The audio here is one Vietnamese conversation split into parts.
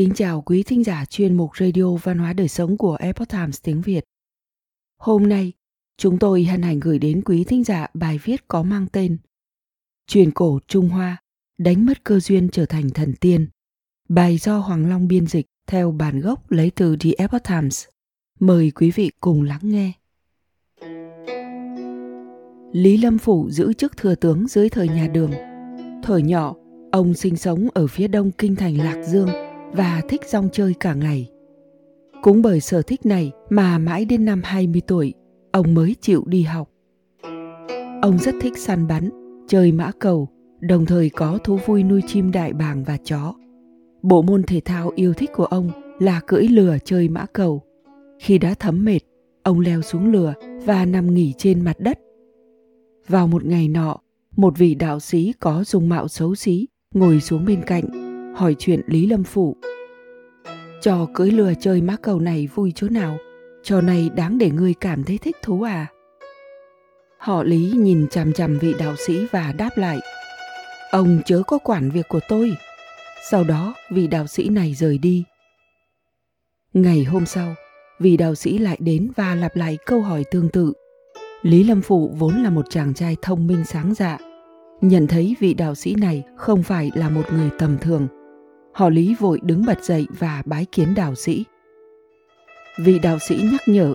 kính chào quý thính giả chuyên mục Radio Văn hóa Đời Sống của Epoch Times tiếng Việt. Hôm nay, chúng tôi hân hạnh gửi đến quý thính giả bài viết có mang tên Truyền cổ Trung Hoa, đánh mất cơ duyên trở thành thần tiên. Bài do Hoàng Long biên dịch theo bản gốc lấy từ The Epoch Times. Mời quý vị cùng lắng nghe. Lý Lâm Phủ giữ chức thừa tướng dưới thời nhà Đường. Thời nhỏ, ông sinh sống ở phía đông kinh thành Lạc Dương và thích rong chơi cả ngày. Cũng bởi sở thích này mà mãi đến năm 20 tuổi, ông mới chịu đi học. Ông rất thích săn bắn, chơi mã cầu, đồng thời có thú vui nuôi chim đại bàng và chó. Bộ môn thể thao yêu thích của ông là cưỡi lừa chơi mã cầu. Khi đã thấm mệt, ông leo xuống lừa và nằm nghỉ trên mặt đất. Vào một ngày nọ, một vị đạo sĩ có dung mạo xấu xí ngồi xuống bên cạnh, hỏi chuyện Lý Lâm phụ Trò cưỡi lừa chơi má cầu này vui chỗ nào? Trò này đáng để ngươi cảm thấy thích thú à? Họ Lý nhìn chằm chằm vị đạo sĩ và đáp lại. Ông chớ có quản việc của tôi. Sau đó vị đạo sĩ này rời đi. Ngày hôm sau, vị đạo sĩ lại đến và lặp lại câu hỏi tương tự. Lý Lâm Phụ vốn là một chàng trai thông minh sáng dạ. Nhận thấy vị đạo sĩ này không phải là một người tầm thường. Họ Lý vội đứng bật dậy và bái kiến đạo sĩ. Vị đạo sĩ nhắc nhở,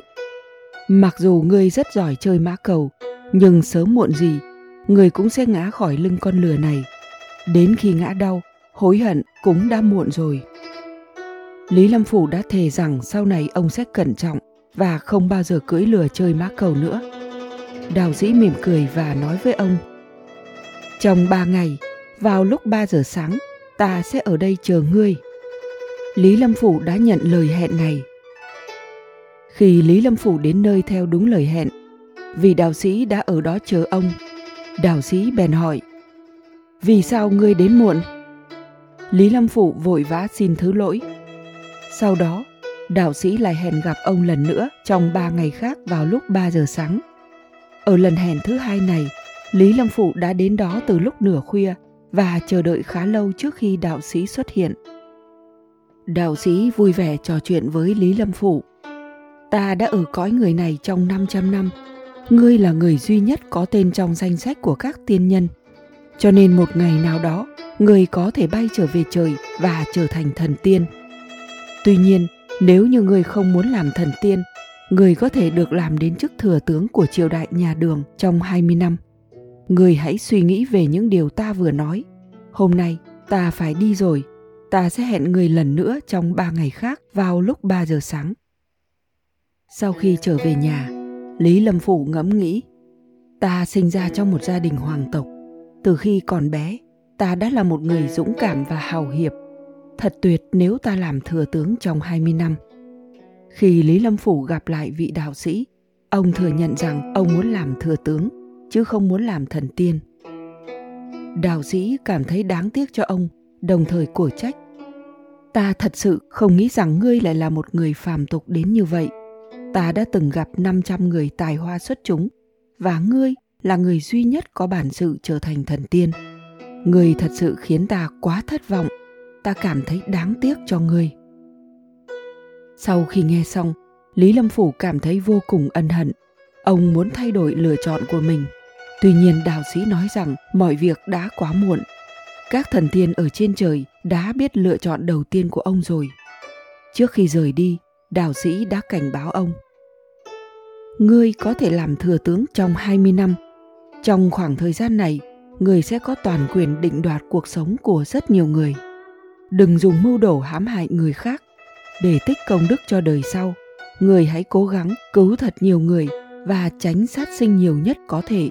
mặc dù ngươi rất giỏi chơi mã cầu, nhưng sớm muộn gì, người cũng sẽ ngã khỏi lưng con lừa này. Đến khi ngã đau, hối hận cũng đã muộn rồi. Lý Lâm Phủ đã thề rằng sau này ông sẽ cẩn trọng và không bao giờ cưỡi lừa chơi mã cầu nữa. Đào sĩ mỉm cười và nói với ông Trong ba ngày, vào lúc 3 giờ sáng, ta sẽ ở đây chờ ngươi. Lý Lâm Phủ đã nhận lời hẹn này. Khi Lý Lâm Phủ đến nơi theo đúng lời hẹn, vì đạo sĩ đã ở đó chờ ông. Đạo sĩ bèn hỏi, vì sao ngươi đến muộn? Lý Lâm Phủ vội vã xin thứ lỗi. Sau đó, đạo sĩ lại hẹn gặp ông lần nữa trong ba ngày khác vào lúc 3 giờ sáng. Ở lần hẹn thứ hai này, Lý Lâm Phụ đã đến đó từ lúc nửa khuya và chờ đợi khá lâu trước khi đạo sĩ xuất hiện. Đạo sĩ vui vẻ trò chuyện với Lý Lâm Phụ. Ta đã ở cõi người này trong 500 năm. Ngươi là người duy nhất có tên trong danh sách của các tiên nhân. Cho nên một ngày nào đó, người có thể bay trở về trời và trở thành thần tiên. Tuy nhiên, nếu như người không muốn làm thần tiên người có thể được làm đến chức thừa tướng của triều đại nhà Đường trong 20 năm. Người hãy suy nghĩ về những điều ta vừa nói. Hôm nay ta phải đi rồi, ta sẽ hẹn người lần nữa trong ba ngày khác vào lúc 3 giờ sáng. Sau khi trở về nhà, Lý Lâm Phủ ngẫm nghĩ, ta sinh ra trong một gia đình hoàng tộc. Từ khi còn bé, ta đã là một người dũng cảm và hào hiệp. Thật tuyệt nếu ta làm thừa tướng trong 20 năm. Khi Lý Lâm Phủ gặp lại vị đạo sĩ, ông thừa nhận rằng ông muốn làm thừa tướng, chứ không muốn làm thần tiên. Đạo sĩ cảm thấy đáng tiếc cho ông, đồng thời cổ trách. Ta thật sự không nghĩ rằng ngươi lại là một người phàm tục đến như vậy. Ta đã từng gặp 500 người tài hoa xuất chúng, và ngươi là người duy nhất có bản sự trở thành thần tiên. Ngươi thật sự khiến ta quá thất vọng. Ta cảm thấy đáng tiếc cho ngươi. Sau khi nghe xong, Lý Lâm Phủ cảm thấy vô cùng ân hận. Ông muốn thay đổi lựa chọn của mình. Tuy nhiên đạo sĩ nói rằng mọi việc đã quá muộn. Các thần tiên ở trên trời đã biết lựa chọn đầu tiên của ông rồi. Trước khi rời đi, đạo sĩ đã cảnh báo ông. Ngươi có thể làm thừa tướng trong 20 năm. Trong khoảng thời gian này, người sẽ có toàn quyền định đoạt cuộc sống của rất nhiều người. Đừng dùng mưu đồ hãm hại người khác để tích công đức cho đời sau người hãy cố gắng cứu thật nhiều người và tránh sát sinh nhiều nhất có thể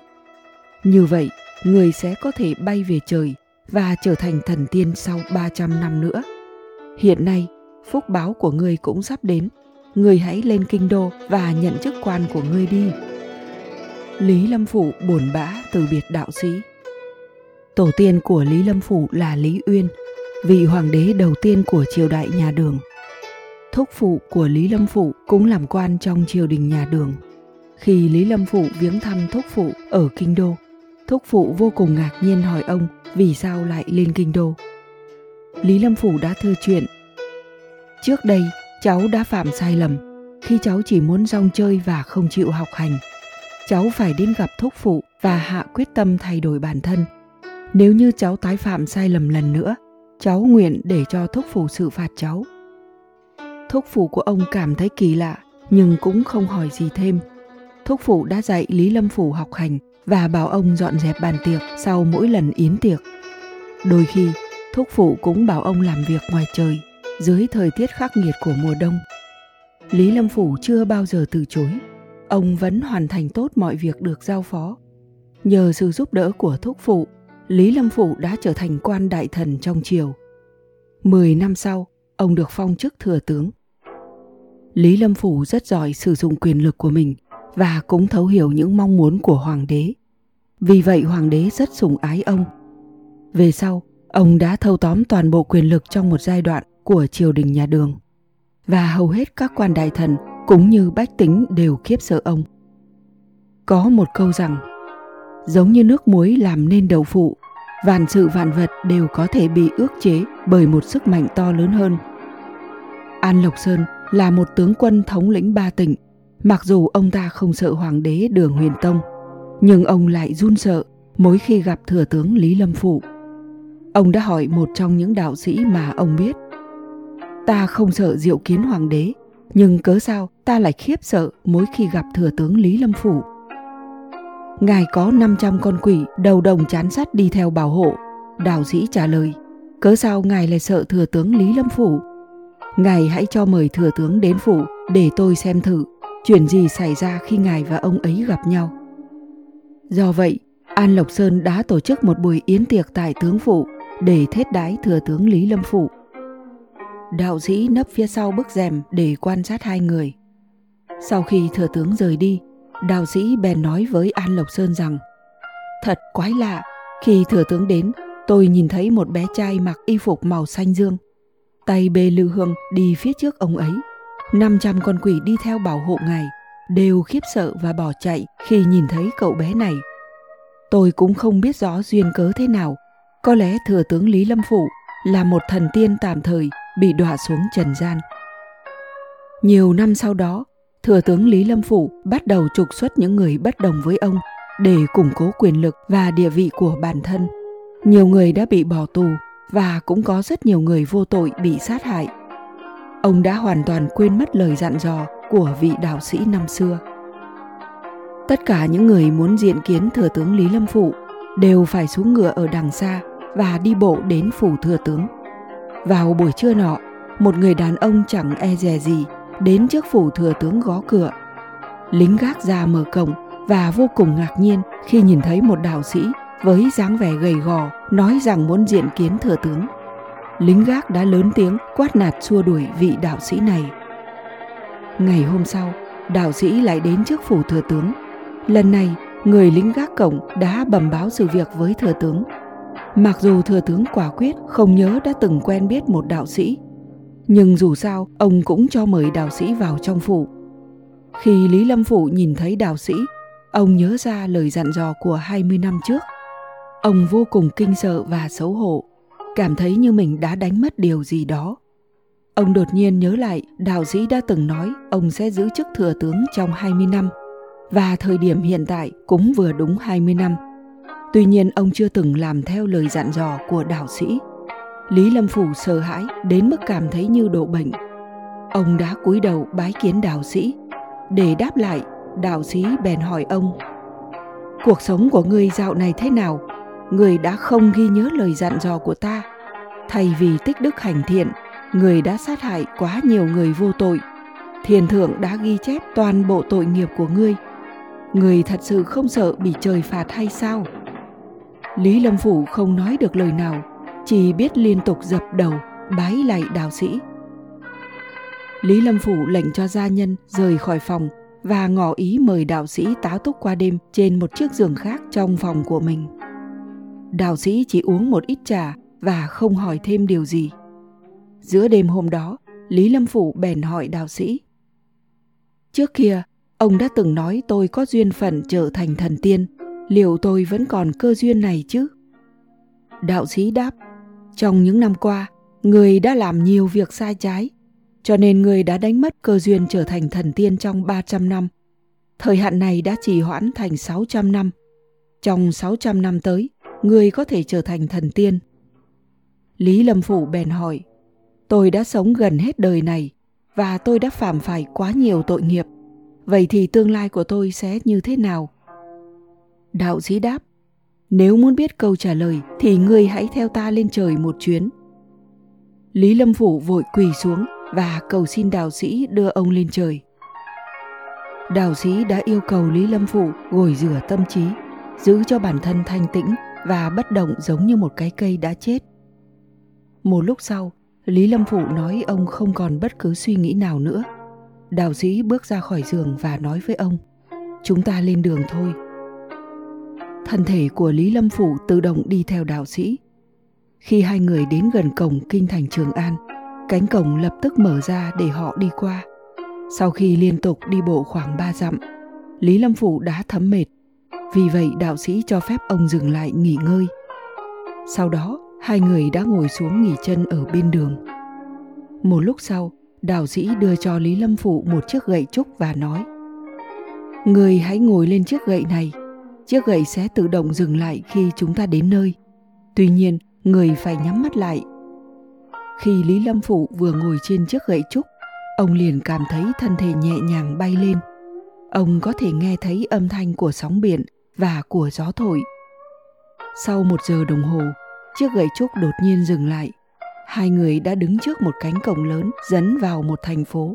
như vậy người sẽ có thể bay về trời và trở thành thần tiên sau 300 năm nữa. Hiện nay, phúc báo của người cũng sắp đến. người hãy lên kinh đô và nhận chức quan của ngươi đi. Lý Lâm Phủ buồn bã từ biệt đạo sĩ. Tổ tiên của Lý Lâm Phủ là Lý Uyên, vị hoàng đế đầu tiên của triều đại nhà Đường thúc phụ của Lý Lâm Phụ cũng làm quan trong triều đình nhà Đường. Khi Lý Lâm Phụ viếng thăm thúc phụ ở Kinh Đô, thúc phụ vô cùng ngạc nhiên hỏi ông vì sao lại lên Kinh Đô. Lý Lâm Phủ đã thưa chuyện, Trước đây, cháu đã phạm sai lầm khi cháu chỉ muốn rong chơi và không chịu học hành. Cháu phải đến gặp thúc phụ và hạ quyết tâm thay đổi bản thân. Nếu như cháu tái phạm sai lầm lần nữa, cháu nguyện để cho thúc phụ xử phạt cháu. Thúc phụ của ông cảm thấy kỳ lạ nhưng cũng không hỏi gì thêm. Thúc phụ đã dạy Lý Lâm Phủ học hành và bảo ông dọn dẹp bàn tiệc sau mỗi lần yến tiệc. Đôi khi, thúc phụ cũng bảo ông làm việc ngoài trời dưới thời tiết khắc nghiệt của mùa đông. Lý Lâm Phủ chưa bao giờ từ chối, ông vẫn hoàn thành tốt mọi việc được giao phó. Nhờ sự giúp đỡ của thúc phụ, Lý Lâm Phủ đã trở thành quan đại thần trong triều. Mười năm sau, ông được phong chức thừa tướng. Lý Lâm Phủ rất giỏi sử dụng quyền lực của mình và cũng thấu hiểu những mong muốn của hoàng đế. Vì vậy hoàng đế rất sủng ái ông. Về sau, ông đã thâu tóm toàn bộ quyền lực trong một giai đoạn của triều đình nhà Đường. Và hầu hết các quan đại thần cũng như bách tính đều khiếp sợ ông. Có một câu rằng, giống như nước muối làm nên đậu phụ, vạn sự vạn vật đều có thể bị ước chế bởi một sức mạnh to lớn hơn. An Lộc Sơn là một tướng quân thống lĩnh ba tỉnh Mặc dù ông ta không sợ hoàng đế Đường Huyền Tông, nhưng ông lại run sợ mỗi khi gặp thừa tướng Lý Lâm Phụ. Ông đã hỏi một trong những đạo sĩ mà ông biết. Ta không sợ diệu kiến hoàng đế, nhưng cớ sao ta lại khiếp sợ mỗi khi gặp thừa tướng Lý Lâm Phủ. Ngài có 500 con quỷ đầu đồng chán sắt đi theo bảo hộ. Đạo sĩ trả lời, cớ sao ngài lại sợ thừa tướng Lý Lâm Phủ? Ngài hãy cho mời thừa tướng đến phủ để tôi xem thử chuyện gì xảy ra khi ngài và ông ấy gặp nhau. Do vậy, An Lộc Sơn đã tổ chức một buổi yến tiệc tại tướng phủ để thết đái thừa tướng Lý Lâm Phủ. Đạo sĩ nấp phía sau bức rèm để quan sát hai người. Sau khi thừa tướng rời đi, đạo sĩ bèn nói với An Lộc Sơn rằng Thật quái lạ, khi thừa tướng đến, tôi nhìn thấy một bé trai mặc y phục màu xanh dương. Tay bê lư hương đi phía trước ông ấy 500 con quỷ đi theo bảo hộ ngài đều khiếp sợ và bỏ chạy khi nhìn thấy cậu bé này. Tôi cũng không biết rõ duyên cớ thế nào. Có lẽ thừa tướng Lý Lâm Phụ là một thần tiên tạm thời bị đọa xuống trần gian. Nhiều năm sau đó, thừa tướng Lý Lâm Phụ bắt đầu trục xuất những người bất đồng với ông để củng cố quyền lực và địa vị của bản thân. Nhiều người đã bị bỏ tù và cũng có rất nhiều người vô tội bị sát hại ông đã hoàn toàn quên mất lời dặn dò của vị đạo sĩ năm xưa. Tất cả những người muốn diện kiến thừa tướng Lý Lâm Phụ đều phải xuống ngựa ở đằng xa và đi bộ đến phủ thừa tướng. Vào buổi trưa nọ, một người đàn ông chẳng e dè gì đến trước phủ thừa tướng gõ cửa. Lính gác ra mở cổng và vô cùng ngạc nhiên khi nhìn thấy một đạo sĩ với dáng vẻ gầy gò nói rằng muốn diện kiến thừa tướng lính gác đã lớn tiếng quát nạt xua đuổi vị đạo sĩ này. Ngày hôm sau, đạo sĩ lại đến trước phủ thừa tướng. Lần này, người lính gác cổng đã bẩm báo sự việc với thừa tướng. Mặc dù thừa tướng quả quyết không nhớ đã từng quen biết một đạo sĩ, nhưng dù sao ông cũng cho mời đạo sĩ vào trong phủ. Khi Lý Lâm Phủ nhìn thấy đạo sĩ, ông nhớ ra lời dặn dò của 20 năm trước. Ông vô cùng kinh sợ và xấu hổ cảm thấy như mình đã đánh mất điều gì đó. Ông đột nhiên nhớ lại đạo sĩ đã từng nói ông sẽ giữ chức thừa tướng trong 20 năm và thời điểm hiện tại cũng vừa đúng 20 năm. Tuy nhiên ông chưa từng làm theo lời dặn dò của đạo sĩ. Lý Lâm Phủ sợ hãi đến mức cảm thấy như độ bệnh. Ông đã cúi đầu bái kiến đạo sĩ. Để đáp lại, đạo sĩ bèn hỏi ông Cuộc sống của ngươi dạo này thế nào? Người đã không ghi nhớ lời dặn dò của ta. Thay vì tích đức hành thiện, người đã sát hại quá nhiều người vô tội. Thiền thượng đã ghi chép toàn bộ tội nghiệp của ngươi. Người thật sự không sợ bị trời phạt hay sao? Lý lâm phủ không nói được lời nào, chỉ biết liên tục dập đầu, bái lạy đạo sĩ. Lý lâm phủ lệnh cho gia nhân rời khỏi phòng và ngỏ ý mời đạo sĩ tá túc qua đêm trên một chiếc giường khác trong phòng của mình đạo sĩ chỉ uống một ít trà và không hỏi thêm điều gì. Giữa đêm hôm đó, Lý Lâm Phủ bèn hỏi đạo sĩ. Trước kia, ông đã từng nói tôi có duyên phận trở thành thần tiên, liệu tôi vẫn còn cơ duyên này chứ? Đạo sĩ đáp, trong những năm qua, người đã làm nhiều việc sai trái. Cho nên người đã đánh mất cơ duyên trở thành thần tiên trong 300 năm. Thời hạn này đã trì hoãn thành 600 năm. Trong 600 năm tới, người có thể trở thành thần tiên. Lý Lâm Phủ bèn hỏi, tôi đã sống gần hết đời này và tôi đã phạm phải quá nhiều tội nghiệp. Vậy thì tương lai của tôi sẽ như thế nào? Đạo sĩ đáp, nếu muốn biết câu trả lời thì ngươi hãy theo ta lên trời một chuyến. Lý Lâm Phủ vội quỳ xuống và cầu xin đạo sĩ đưa ông lên trời. Đạo sĩ đã yêu cầu Lý Lâm Phủ gồi rửa tâm trí, giữ cho bản thân thanh tĩnh và bất động giống như một cái cây đã chết. Một lúc sau, Lý Lâm Phụ nói ông không còn bất cứ suy nghĩ nào nữa. Đạo sĩ bước ra khỏi giường và nói với ông, chúng ta lên đường thôi. Thân thể của Lý Lâm Phụ tự động đi theo đạo sĩ. Khi hai người đến gần cổng kinh thành Trường An, cánh cổng lập tức mở ra để họ đi qua. Sau khi liên tục đi bộ khoảng ba dặm, Lý Lâm Phụ đã thấm mệt. Vì vậy đạo sĩ cho phép ông dừng lại nghỉ ngơi. Sau đó, hai người đã ngồi xuống nghỉ chân ở bên đường. Một lúc sau, đạo sĩ đưa cho Lý Lâm phụ một chiếc gậy trúc và nói Người hãy ngồi lên chiếc gậy này chiếc gậy sẽ tự động dừng lại khi chúng ta đến nơi. Tuy nhiên, người phải nhắm mắt lại. Khi Lý Lâm Phụ vừa ngồi trên chiếc gậy trúc, ông liền cảm thấy thân thể nhẹ nhàng bay lên. Ông có thể nghe thấy âm thanh của sóng biển và của gió thổi. Sau một giờ đồng hồ, chiếc gậy trúc đột nhiên dừng lại. Hai người đã đứng trước một cánh cổng lớn dẫn vào một thành phố.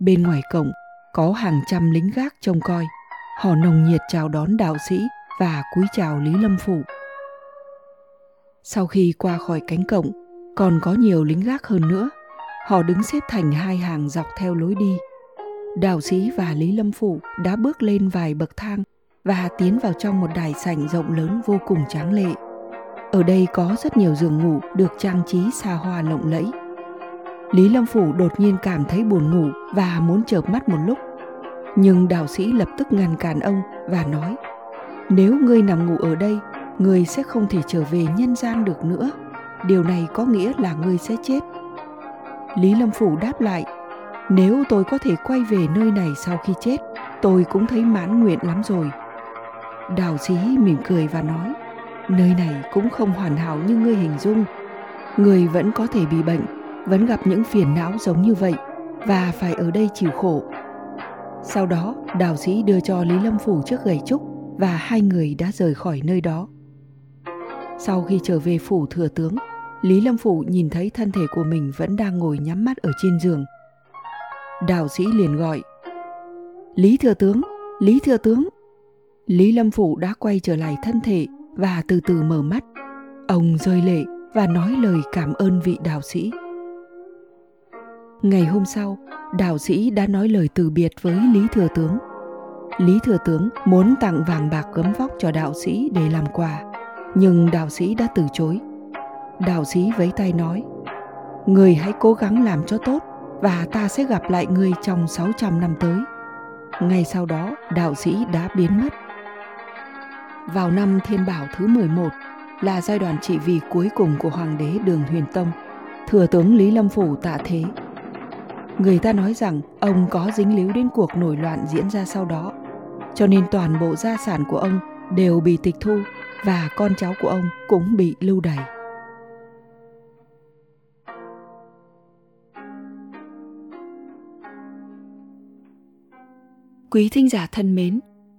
Bên ngoài cổng có hàng trăm lính gác trông coi. Họ nồng nhiệt chào đón đạo sĩ và cúi chào Lý Lâm Phủ. Sau khi qua khỏi cánh cổng, còn có nhiều lính gác hơn nữa. Họ đứng xếp thành hai hàng dọc theo lối đi. Đạo sĩ và Lý Lâm Phủ đã bước lên vài bậc thang và tiến vào trong một đài sảnh rộng lớn vô cùng tráng lệ. Ở đây có rất nhiều giường ngủ được trang trí xa hoa lộng lẫy. Lý Lâm Phủ đột nhiên cảm thấy buồn ngủ và muốn chợp mắt một lúc nhưng đạo sĩ lập tức ngăn cản ông và nói, nếu ngươi nằm ngủ ở đây, ngươi sẽ không thể trở về nhân gian được nữa điều này có nghĩa là ngươi sẽ chết lý lâm phủ đáp lại, nếu tôi có thể quay về nơi này sau khi chết, tôi cũng thấy mãn nguyện lắm rồi đào sĩ mỉm cười và nói nơi này cũng không hoàn hảo như ngươi hình dung người vẫn có thể bị bệnh vẫn gặp những phiền não giống như vậy và phải ở đây chịu khổ sau đó, đào sĩ đưa cho Lý Lâm Phủ chiếc gậy trúc và hai người đã rời khỏi nơi đó. Sau khi trở về phủ thừa tướng, Lý Lâm Phủ nhìn thấy thân thể của mình vẫn đang ngồi nhắm mắt ở trên giường. đào sĩ liền gọi, Lý thừa tướng, Lý thừa tướng. Lý Lâm Phủ đã quay trở lại thân thể và từ từ mở mắt. Ông rơi lệ và nói lời cảm ơn vị đạo sĩ. Ngày hôm sau, đạo sĩ đã nói lời từ biệt với Lý Thừa Tướng. Lý Thừa Tướng muốn tặng vàng bạc gấm vóc cho đạo sĩ để làm quà, nhưng đạo sĩ đã từ chối. Đạo sĩ vẫy tay nói, Người hãy cố gắng làm cho tốt và ta sẽ gặp lại người trong 600 năm tới. Ngay sau đó, đạo sĩ đã biến mất. Vào năm Thiên Bảo thứ 11 là giai đoạn trị vì cuối cùng của Hoàng đế Đường Huyền Tông, Thừa tướng Lý Lâm Phủ tạ thế. Người ta nói rằng ông có dính líu đến cuộc nổi loạn diễn ra sau đó cho nên toàn bộ gia sản của ông đều bị tịch thu và con cháu của ông cũng bị lưu đày. Quý thính giả thân mến,